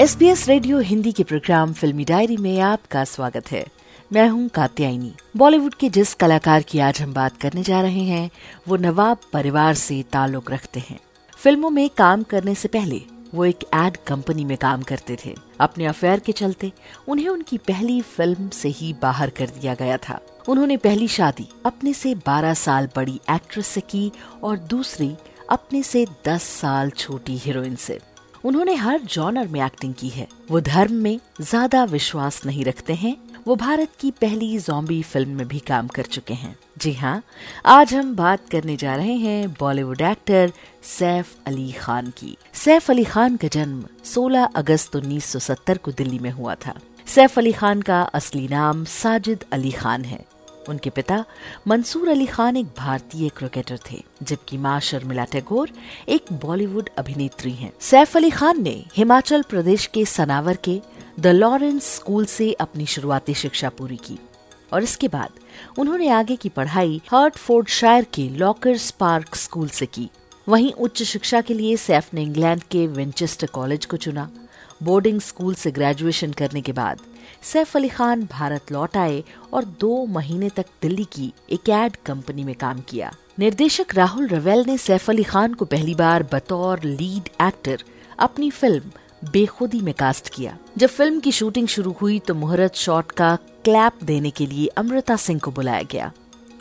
S B S radio Hindi के programme फिल्मी diary में आपका स्वागत है। मैं हूँ कात्यायनी। बॉलीवुड के जिस कलाकार की आज हम बात करने जा रहे हैं, वो नवाब परिवार से ताल्लुक रखते हैं। फ़िल्मों में काम करने से पहले वो एक एड कंपनी में काम करते थे। अपने अफेयर के चलते उन्हें उनकी पहली फ़िल्म से ही बाहर कर दिया गया था। उन्होंने पहली शादी अपने से 12 साल बड़ी एक्ट्रेस से की और दूसरी अपने से 10 साल छोटी हीरोइन से। उन्होंने हर जॉनर में एक्टिंग की है। वो धर्म में ज़्यादा विश्वास नहीं रखते हैं। वो भारत की पहली जॉम्बी फ़िल्म में भी काम कर चुके हैं। जी हाँ आज हम बात करने जा रहे हैं बॉलीवुड एक्टर सैफ अली खान की। सैफ अली खान का जन्म 16 अगस्त 1970 को दिल्ली में हुआ था। सैफ अली खान का असली नाम साजिद अली खान है। उनके पिता मंसूर अली खान एक भारतीय क्रिकेटर थे, जबकि माँ शर्मिला टैगोर एक बॉलीवुड अभिनेत्री हैं। सैफ अली खान ने हिमाचल प्रदेश के सनावर के द लॉरेंस स्कूल से अपनी शुरुआती शिक्षा पूरी की, और इसके बाद उन्होंने आगे की पढ़ाई हार्टफोर्ड शायर के लॉकर्स पार्क स्कूल से की वहीं उच्च शिक्षा के लिए सैफ ने इंग्लैंड के विंचेस्टर कॉलेज को चुना बोर्डिंग स्कूल से ग्रेजुएशन करने के बाद, सैफ अली खान भारत लौट आए और दो महीने तक दिल्ली की एक एड कंपनी में काम किया। निर्देशक राहुल रवेल ने सैफ अली खान को पहली बार बतौर लीड एक्टर अपनी फ़िल्म बेखुदी में कास्ट किया। जब फ़िल्म की शूटिंग शुरू हुई तो मुहूर्त शॉट का क्लैप देने के लिए अमृता सिंह को बुलाया गया।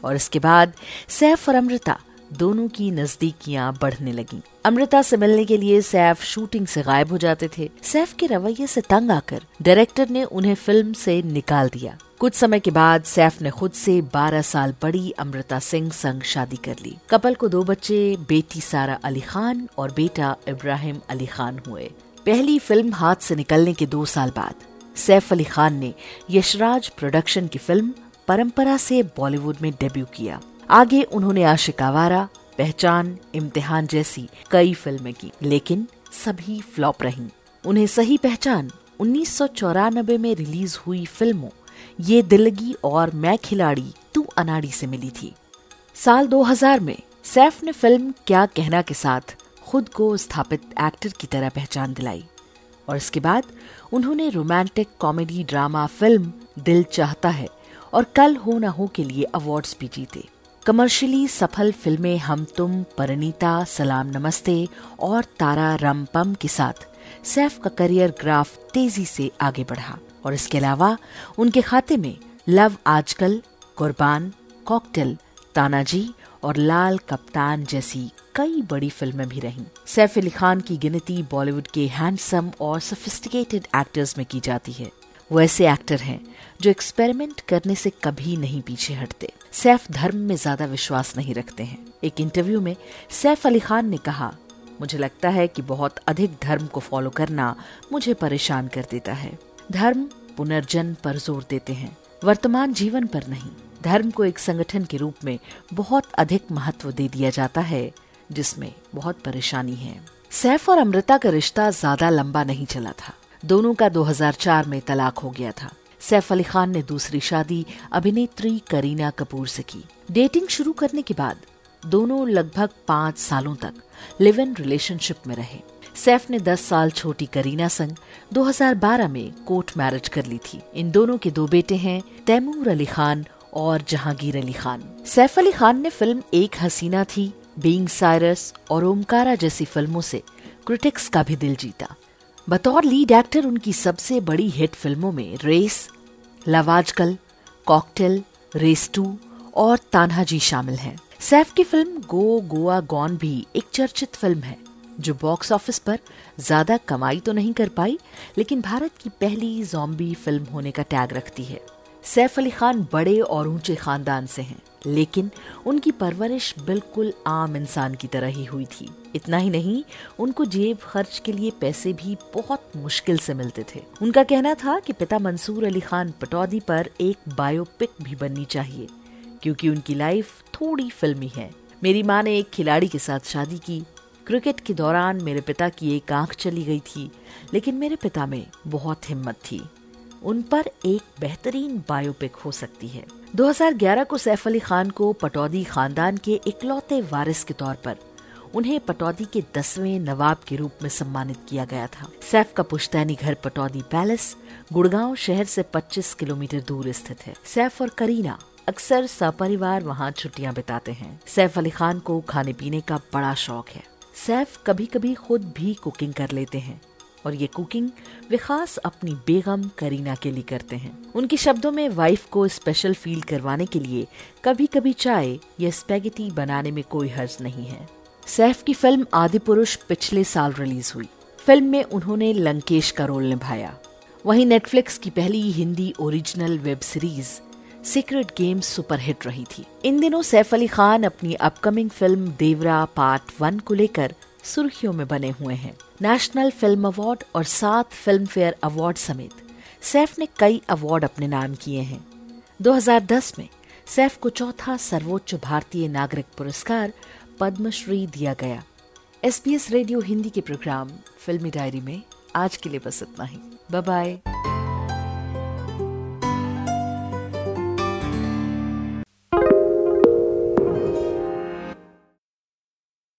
और इसके बाद सैफ और अमृता दोनों की नजदीकियाँ बढ़ने लगी। अमृता से मिलने के लिए सैफ शूटिंग से गायब हो जाते थे। सैफ के रवैये से तंग आकर डायरेक्टर ने उन्हें फ़िल्म से निकाल दिया। कुछ समय के बाद सैफ ने खुद से 12 साल बड़ी अमृता सिंह संग शादी कर ली। कपल को दो बच्चे, बेटी सारा अली खान और बेटा इब्राहिम अली खान हुए। पहली फ़िल्म हाथ से निकलने के दो साल बाद सैफ अली खान ने यशराज प्रोडक्शन की फ़िल्म परंपरा से बॉलीवुड में डेब्यू किया। आगे उन्होंने आशिकावारा पहचान, इम्तिहान जैसी कई फ़िल्में की, लेकिन सभी फ्लॉप रहीं। उन्हें सही पहचान उन्नीस सौ चौरानबे में रिलीज़ हुई फ़िल्मों, ये दिलगी और मैं खिलाड़ी तू अनाड़ी से मिली थी। साल 2000 में सैफ ने फ़िल्म क्या कहना के साथ खुद को स्थापित एक्टर की तरह पहचान दिलाई। और इसके बाद उन्होंने रोमांटिक कॉमेडी ड्रामा फ़िल्म दिल चाहता है और कल हो न हो के लिए अवार्ड्स भी जीते। कमर्शियली सफल फ़िल्में हम तुम, परिणीता, सलाम, नमस्ते और तारा रम पम के साथ सैफ का करियर ग्राफ तेज़ी से आगे बढ़ा। और इसके अलावा उनके खाते में लव आजकल, कुर्बान, कॉकटेल तानाजी और लाल कप्तान जैसी कई बड़ी फ़िल्में भी रहीं। सैफ अली खान की गिनती बॉलीवुड के हैंडसम और सोफिस्टिकेटेड एक्टर्स में की जाती है। वो ऐसे एक्टर हैं जो एक्सपेरिमेंट करने से कभी नहीं पीछे हटते। सैफ धर्म में ज़्यादा विश्वास नहीं रखते हैं। एक इंटरव्यू में सैफ अली खान ने कहा, मुझे लगता है कि बहुत अधिक धर्म को फॉलो करना मुझे परेशान कर देता है। धर्म पुनर्जन्म पर ज़ोर देते हैं, वर्तमान जीवन पर नहीं। धर्म को एक संगठन के रूप में बहुत अधिक महत्व दे दिया जाता है, जिसमें बहुत परेशानी है। सैफ और अमृता का रिश्ता ज़्यादा लंबा नहीं चला था। दोनों का 2004 में तलाक हो गया था। सैफ अली खान ने दूसरी शादी अभिनेत्री करीना कपूर से की। डेटिंग शुरू करने के बाद दोनों लगभग पाँच सालों तक लिव इन रिलेशनशिप में रहे। सैफ ने 10 साल छोटी करीना संग 2012 में कोर्ट मैरिज कर ली थी। इन दोनों के दो बेटे हैं, तैमूर अली खान और जहांगीर अली खान। सैफ अली खान ने फ़िल्म एक हसीना थी बींग साइरस और ओमकारा जैसी फ़िल्मों से क्रिटिक्स का भी दिल जीता। बतौर लीड एक्टर उनकी सबसे बड़ी हिट फ़िल्मों में race love Aajkal cocktail race two और तान्हाजी शामिल हैं। सैफ की फ़िल्म गो गोवा गॉन भी एक चर्चित फ़िल्म है, जो बॉक्स ऑफ़िस पर ज़्यादा कमाई तो नहीं कर पाई, लेकिन भारत की पहली जॉम्बी फ़िल्म होने का टैग रखती है सैफ अली खान बड़े और ऊँचे खानदान से हैं लेकिन उनकी परवरिश बिल्कुल आम इंसान की तरह ही हुई थी। इतना ही नहीं, उनको जेब खर्च के लिए पैसे भी बहुत मुश्किल से मिलते थे। उनका कहना था कि पिता मंसूर अली खान पटौदी पर एक बायोपिक भी बननी चाहिए, क्योंकि उनकी लाइफ थोड़ी फिल्मी है। मेरी माँ ने एक खिलाड़ी के साथ शादी की। क्रिकेट के दौरान मेरे पिता की एक आँख चली गई थी, लेकिन मेरे पिता में बहुत हिम्मत थी। उन पर एक बेहतरीन बायोपिक हो सकती है। 2011 को सैफ अली खान को पटौदी खानदान के इकलौते वारिस के तौर पर उन्हें पटौदी के दसवें नवाब के रूप में सम्मानित किया गया था। सैफ का पुश्तैनी घर पटौदी पैलेस गुड़गांव शहर से 25 किलोमीटर दूर स्थित है। सैफ और करीना अक्सर सपरिवार वहाँ छुट्टियाँ बिताते हैं। सैफ अली खान को खाने पीने का बड़ा शौक है। सैफ कभी कभी खुद भी कुकिंग कर लेते हैं। और ये कुकिंग वे खास अपनी बेगम करीना के लिए करते हैं। उनके शब्दों में वाइफ को स्पेशल फील करवाने के लिए कभी कभी चाय या स्पेगेटी बनाने में कोई हर्ज नहीं है। सैफ की फ़िल्म आदि पुरुष पिछले साल रिलीज़ हुई। फ़िल्म में उन्होंने लंकेश का रोल निभाया। वहीं नेटफ्लिक्स की पहली Hindi original web series secret game superhit रही थी। इन दिनों सैफ अली खान अपनी upcoming film Devara part one को लेकर सुर्खियों में बने हुए हैं। नेशनल फ़िल्म अवार्ड और सात फ़िल्म फेयर अवार्ड समेत। सैफ ने कई अवार्ड अपने नाम किए हैं। 2010 में सैफ को चौथा सर्वोच्च भारतीय नागरिक पुरस्कार पद्मश्री दिया गया। एसपीएस रेडियो हिंदी के प्रोग्राम, फिल्मी डायरी में आज के लिए बस इतना ही। बाय